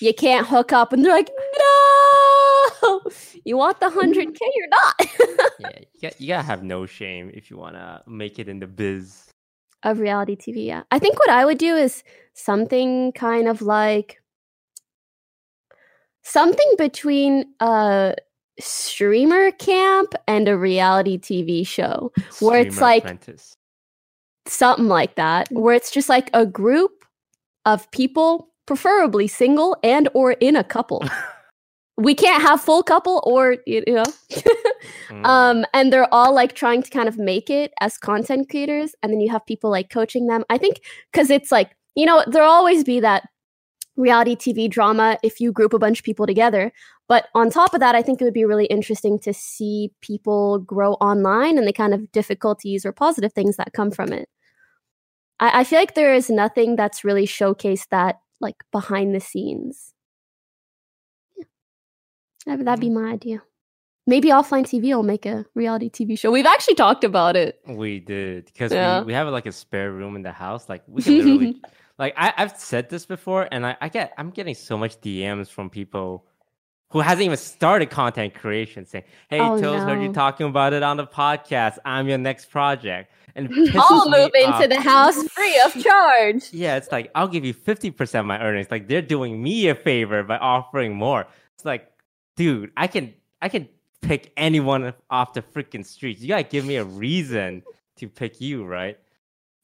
you can't hook up, and they're like, no. you want the hundred k? You're not? yeah, you, got, you gotta have no shame if you wanna make it in the biz. Of reality TV, yeah. I think what I would do is something kind of like something between a streamer camp and a reality TV show. Where it's like- apprentice. something like that where it's just like a group of people preferably single and or in a couple we can't have full couple or you know? Mm. um and they're all like trying to kind of make it as content creators and then you have people like coaching them. I think because it's like you know there'll always be that reality tv drama if you group a bunch of people together. But on top of that i think it would be really interesting to see people grow online and the kind of difficulties or positive things that come from it. I, I feel like there is nothing that's really showcased that like behind the scenes that'd be mm. my idea maybe offline tv will make a reality tv show we've actually talked about it We did because Yeah. we, we have like a spare room in the house. Like we can literally, like I, I've said this before, and I, I get I'm getting so much DMs from people who hasn't even started content creation saying, "Hey, Oh, Toast, heard you talking about it on the podcast. I'm your next project." And i'll move into the house free of charge Yeah, it's like I'll give you fifty percent of my earnings. Like they're doing me a favor by offering more. It's like, dude, I can I can pick anyone off the freaking streets. You gotta give me a reason to pick you, right?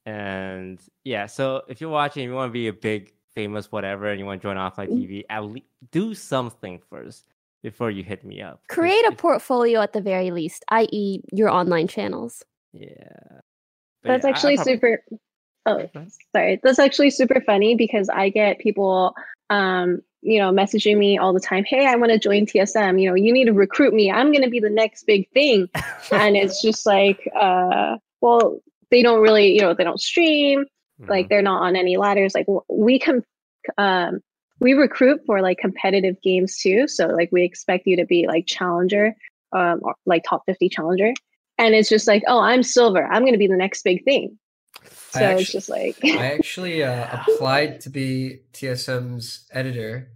And yeah, so if you're watching, you want to be a big, famous, whatever, and you want to join offline Mm. TV, at least do something first before you hit me up. create a portfolio at the very least i.e your online channels Yeah, But That's yeah, I- I actually probably- super. Oh, sorry. That's actually super funny because I get people, um, you know, messaging me all the time. Hey, I want to join TSM. You know, you need to recruit me. I'm going to be the next big thing. and it's just like, uh, well, they don't really, you know, they don't stream. Like Mhm. they're not on any ladders. Like we can, um, we recruit for like competitive games too. So like we expect you to be like challenger, um, or like top 50 challenger. And it's just like, oh, I'm silver. I'm going to be the next big thing. So I it's just like, I actually uh, applied to be TSM's editor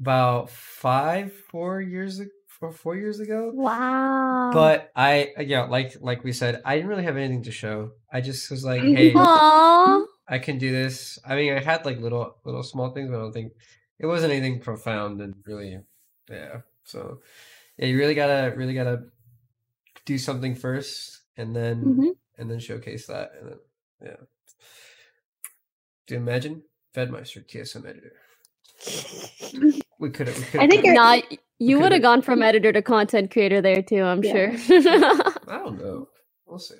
about five, four years, ag- four, four years ago. wow But I, yeah, like like we said, I didn't really have anything to show. I just was like, hey, Aww. I can do this. I mean, I had like little little small things, but I don't think it wasn't anything profound and really, yeah. So yeah, you really gotta really gotta do something first, and then Mhm. and then showcase that, and then yeah. Do you imagine Fedmyster TSM editor? We could have. I think you're- Nah, you would have gone from editor to content creator there too, I'm Yeah. sure. I don't know. We'll see.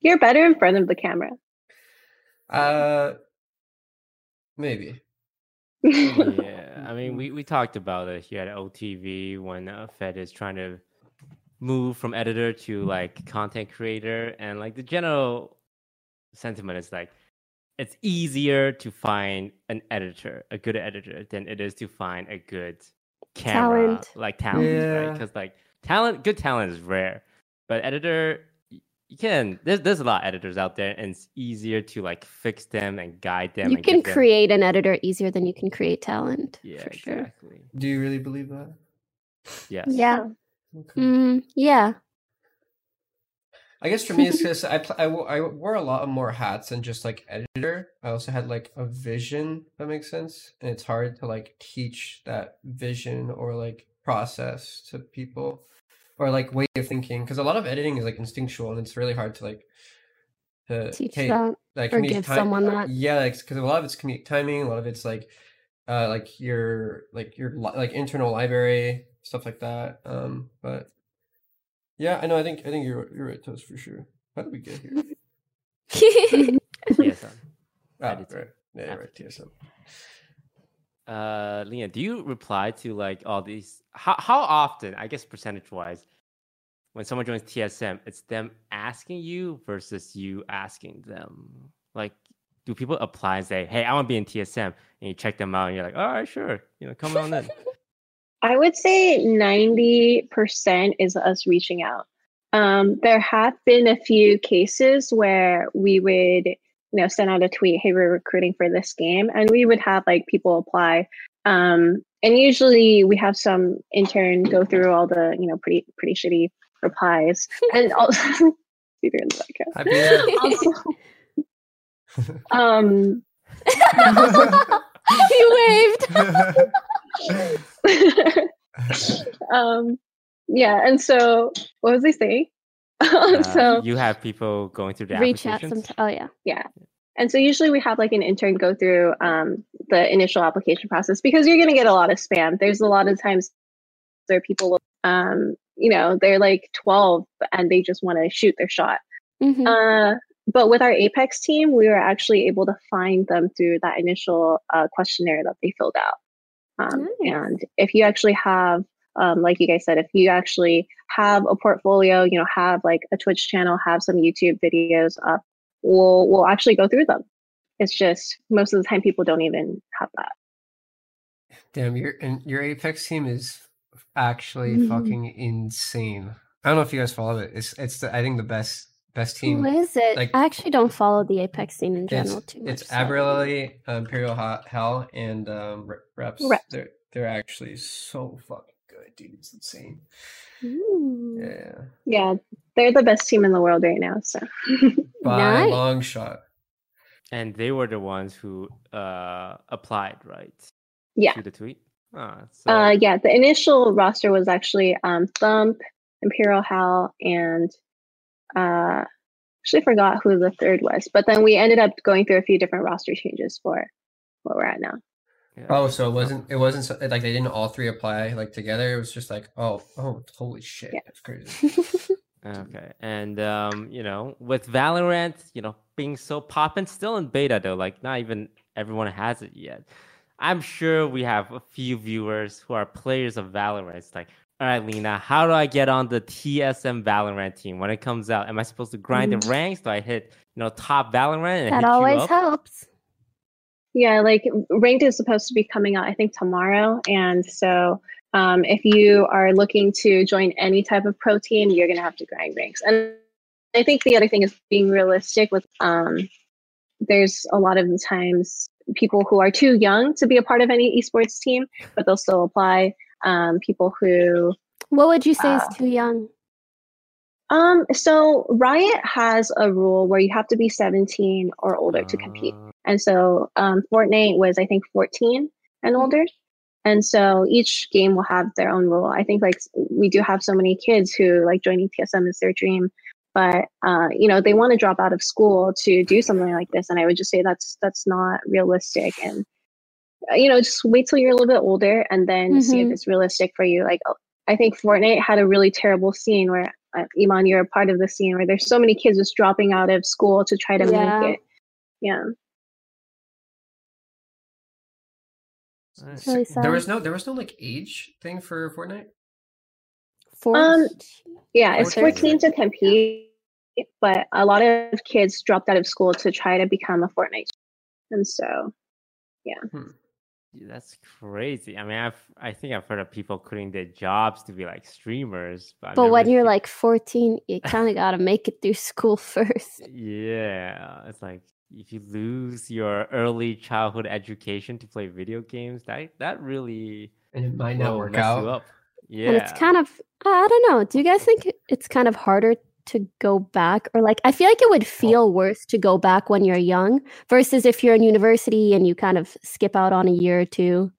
you're better in front of the camera. Uh, maybe. yeah, I mean, we, we talked about it here at OTV when uh, Fed is trying to move from editor to like content creator, and like the general sentiment is like it's easier to find an editor, a good editor, than it is to find a good camera, Talent. like talent, right? Because like talent, good talent is rare, but editor. You can there's there's a lot of editors out there, and it's easier to like fix them and guide them. you can give them- create an editor easier than you can create talent. yeah, for sure. exactly. Do you really believe that? Yes. Yeah. Okay. Mm, yeah. I guess for me, it's because I, pl- I, I wore a lot of more hats than just like editor. I also had like a vision, if that makes sense. And it's hard to like teach that vision or like process to people or like way of thinking. Because a lot of editing is like instinctual and it's really hard to like to Teach hey, that. like or give ti- someone that. Yeah, like because a lot of it's comedic timing. A lot of it's like uh like your like your li- like internal library stuff like that. Um, but yeah, I know. I think I think you're you're right, Toast, for sure. How did we get here? Yes. um, Ah, right. Yeah, Yeah. you're right. TSM. Uh, Leah, do you reply to like all these? How how often? I guess percentage wise, when someone joins TSM, it's them asking you versus you asking them. Like, do people apply and say, "Hey, I want to be in TSM," and you check them out, and you're like, "All right, sure, you know, come on in." I would say 90% is us reaching out. Um, there have been a few cases where we would, you know, send out a tweet, hey, we're recruiting for this game. And we would have like people apply. Um, and usually we have some intern go through all the you know pretty pretty shitty replies and also Peter in the podcast. Hi, Peter. Also, um, he waved. um, yeah, and so what was I saying? Uh, so you have people going through the Reach out applications. some. Oh yeah. yeah, and so usually we have like an intern go through um, the initial application process because you're going to get a lot of spam. There's a lot of times where people, um, you know, they're like 12 and they just want to shoot their shot. Mhm. Uh, but with our Apex team, we were actually able to find them through that initial uh, questionnaire that they filled out. Um, Nice. And if you actually have, um, like you guys said, if you actually have a portfolio, you know, have like a Twitch channel, have some YouTube videos up, we'll we'll actually go through them. It's just most of the time people don't even have that. Damn, your and your Apex team is actually Mhm. fucking insane. I don't know if you guys follow it. It's it's the, I think the best best team. is it? like- I actually don't follow the Apex scene in It's general too much. it's so- Albralelie, Imperial Hal, and um, Reps. Reps. They're they're actually so fucking good, dude. It's insane. Ooh. Yeah, Yeah, they're the best team in the world right now. So by Nice. a long shot. And they were the ones who uh, applied, right? yeah. To the tweet. Ah, so Uh, yeah, the initial roster was actually um, Thump, Imperial Hal, and uh, actually forgot who the third was. But then we ended up going through a few different roster changes for what we're at now. yeah. Oh, so it wasn't it wasn't so, like they didn't all three apply like together. It was just like oh oh holy shit, Yeah. that's crazy. Okay, and um, you know, with Valorant, you know, being so poppin', still in beta though, like not even everyone has it yet. I'm sure we have a few viewers who are players of Valorant. It's like, all right, Leena, how do I get on the TSM Valorant team when it comes out? Am I supposed to grind the ranks? Do I hit, you know, top Valorant and that hit you always up? helps. Yeah, like ranked is supposed to be coming out, I think tomorrow, and so um, if you are looking to join any type of pro team, you're gonna have to grind ranks. And I think the other thing is being realistic with. Um, there's a lot of the times people who are too young to be a part of any esports team, but they'll still apply. Um, people who What would you say is Uh, too young? um, so Riot has a rule where you have to be 17 or older to compete. Uh, And so um, Fortnite was, I think, 14 and Mm-hmm. older. And so each game will have their own rule. I think like we do have so many kids who like joining TSM is their dream, but uh, you know they want to drop out of school to do something like this. And I would just say that's that's not realistic. And uh, you know just wait till you're a little bit older and then see if Mhm. it's realistic for you. Like uh, I think Fortnite had a really terrible scene where uh, Imane, you're a part of the scene where there's so many kids just dropping out of school to try to Yeah. make it. Yeah. Really there was no there was no like age thing for Fortnite. Four. um, Yeah, it's 14. 14 to compete, but a lot of kids dropped out of school to try to become a Fortnite. And so, Yeah, That's crazy. I mean, I've I think I've heard of people quitting their jobs to be like streamers, but, but when never you're like 14, you kind of got to make it through school first. yeah, it's like if you lose your early childhood education to play video games, that that really And it might not work out. Yeah, And it's kind of, I don't know. Do you guys think it's kind of harder to go back? Or like, I feel like it would oh. feel worse to go back when you're young versus if you're in university and you kind of skip out on a year or two.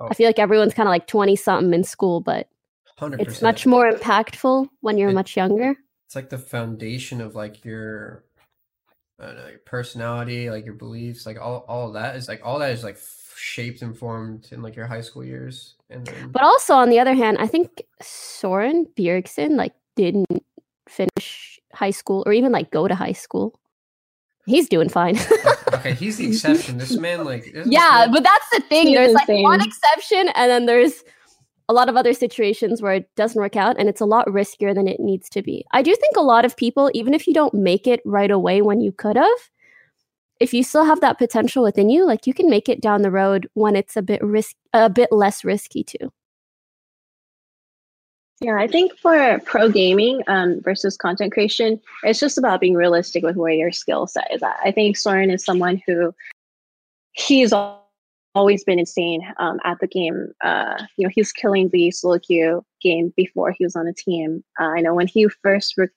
Oh. I feel like everyone's kind of like 20 something in school, but Hundred it's much more impactful when you're It- much younger. It's like the foundation of like your, I don't know, your personality, like your beliefs, like all all that is like all that is like shaped and formed in like your high school years, and then But also on the other hand, I think Soren Bjergsen like didn't finish high school or even like go to high school. He's doing fine. okay, he's the exception. This man, like, yeah, man- but that's the thing. He is There's like one exception, and then there's a lot of other situations where it doesn't work out, and it's a lot riskier than it needs to be. I do think a lot of people, even if you don't make it right away when you could have, if you still have that potential within you, like you can make it down the road when it's a bit risk, a bit less risky too. Yeah, I think for pro gaming um, versus content creation, it's just about being realistic with where your skill set is at. I think Soren is someone who he's always been insane um, at the game. Uh, you know, he was killing the solo queue game before he was on a team. Uh, I know when he first re-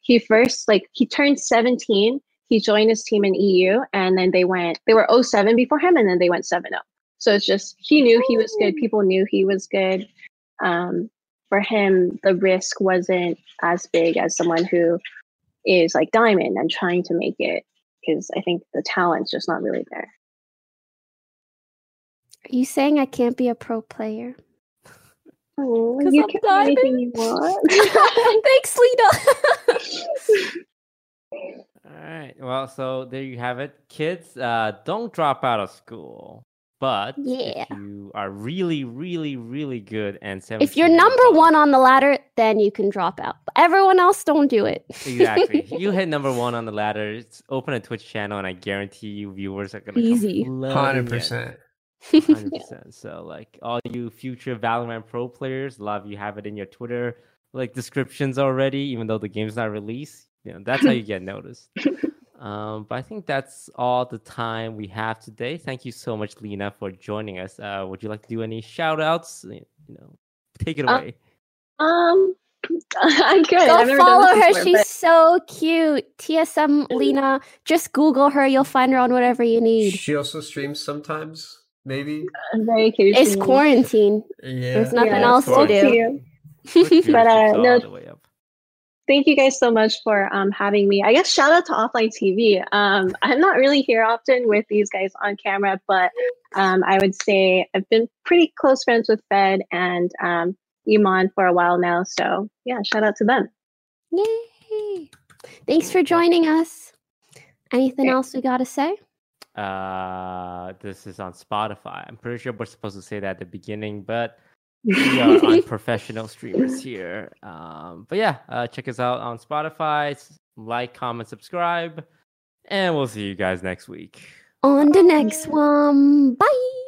he first like he turned 17, he joined his team in EU, and then they went they were 07 before him, and then they went 7 0. So it's just he knew he was good. People knew he was good. Um, for him, the risk wasn't as big as someone who is like diamond and trying to make it because I think the talent's just not really there. Are you saying I can't be a pro player? Oh, 'Cause you I'm can do anything you want. Thanks, Leena. All right. Well, so there you have it, kids. Uh, don't drop out of school. But Yeah. if you are really, really, really good and if you're number years one on the ladder, then you can drop out. But everyone else, don't do it. Exactly. you hit number one on the ladder. It's open a Twitch channel, and I guarantee you, viewers are gonna come Easy. hundred percent. Hundred percent. So, like all you future Valorant pro players, a lot of you have it in your Twitter like descriptions already, even though the game's not released. You know, that's how you get noticed. Um, but I think that's all the time we have today. Thank you so much, Leena, for joining us. Uh, would you like to do any shout outs? You know, take it Uh, away. Um, I'm good. I've Go never done follow this her. before, She's but- so cute. TSM Leena. Just Google her. You'll find her on whatever you need. She also streams sometimes, maybe. very occasionally. It's quarantine. Yeah. There's nothing Yeah, else to do. Thank you. Twitch but, uh, viewership's all no- the way up. Thank you guys so much for um, having me. I guess shout out to Offline TV. Um, I'm not really here often with these guys on camera, but um, I would say I've been pretty close friends with Fed and um, Imane for a while now. So yeah, shout out to them. Yay! Thanks for joining us. Anything Yeah. else we got to say? Uh, this is on Spotify. I'm pretty sure we're supposed to say that at the beginning, but we are unprofessional streamers here. Um, but yeah, uh, check us out on Spotify. Like, comment, subscribe, and we'll see you guys next week. On the next one. Bye.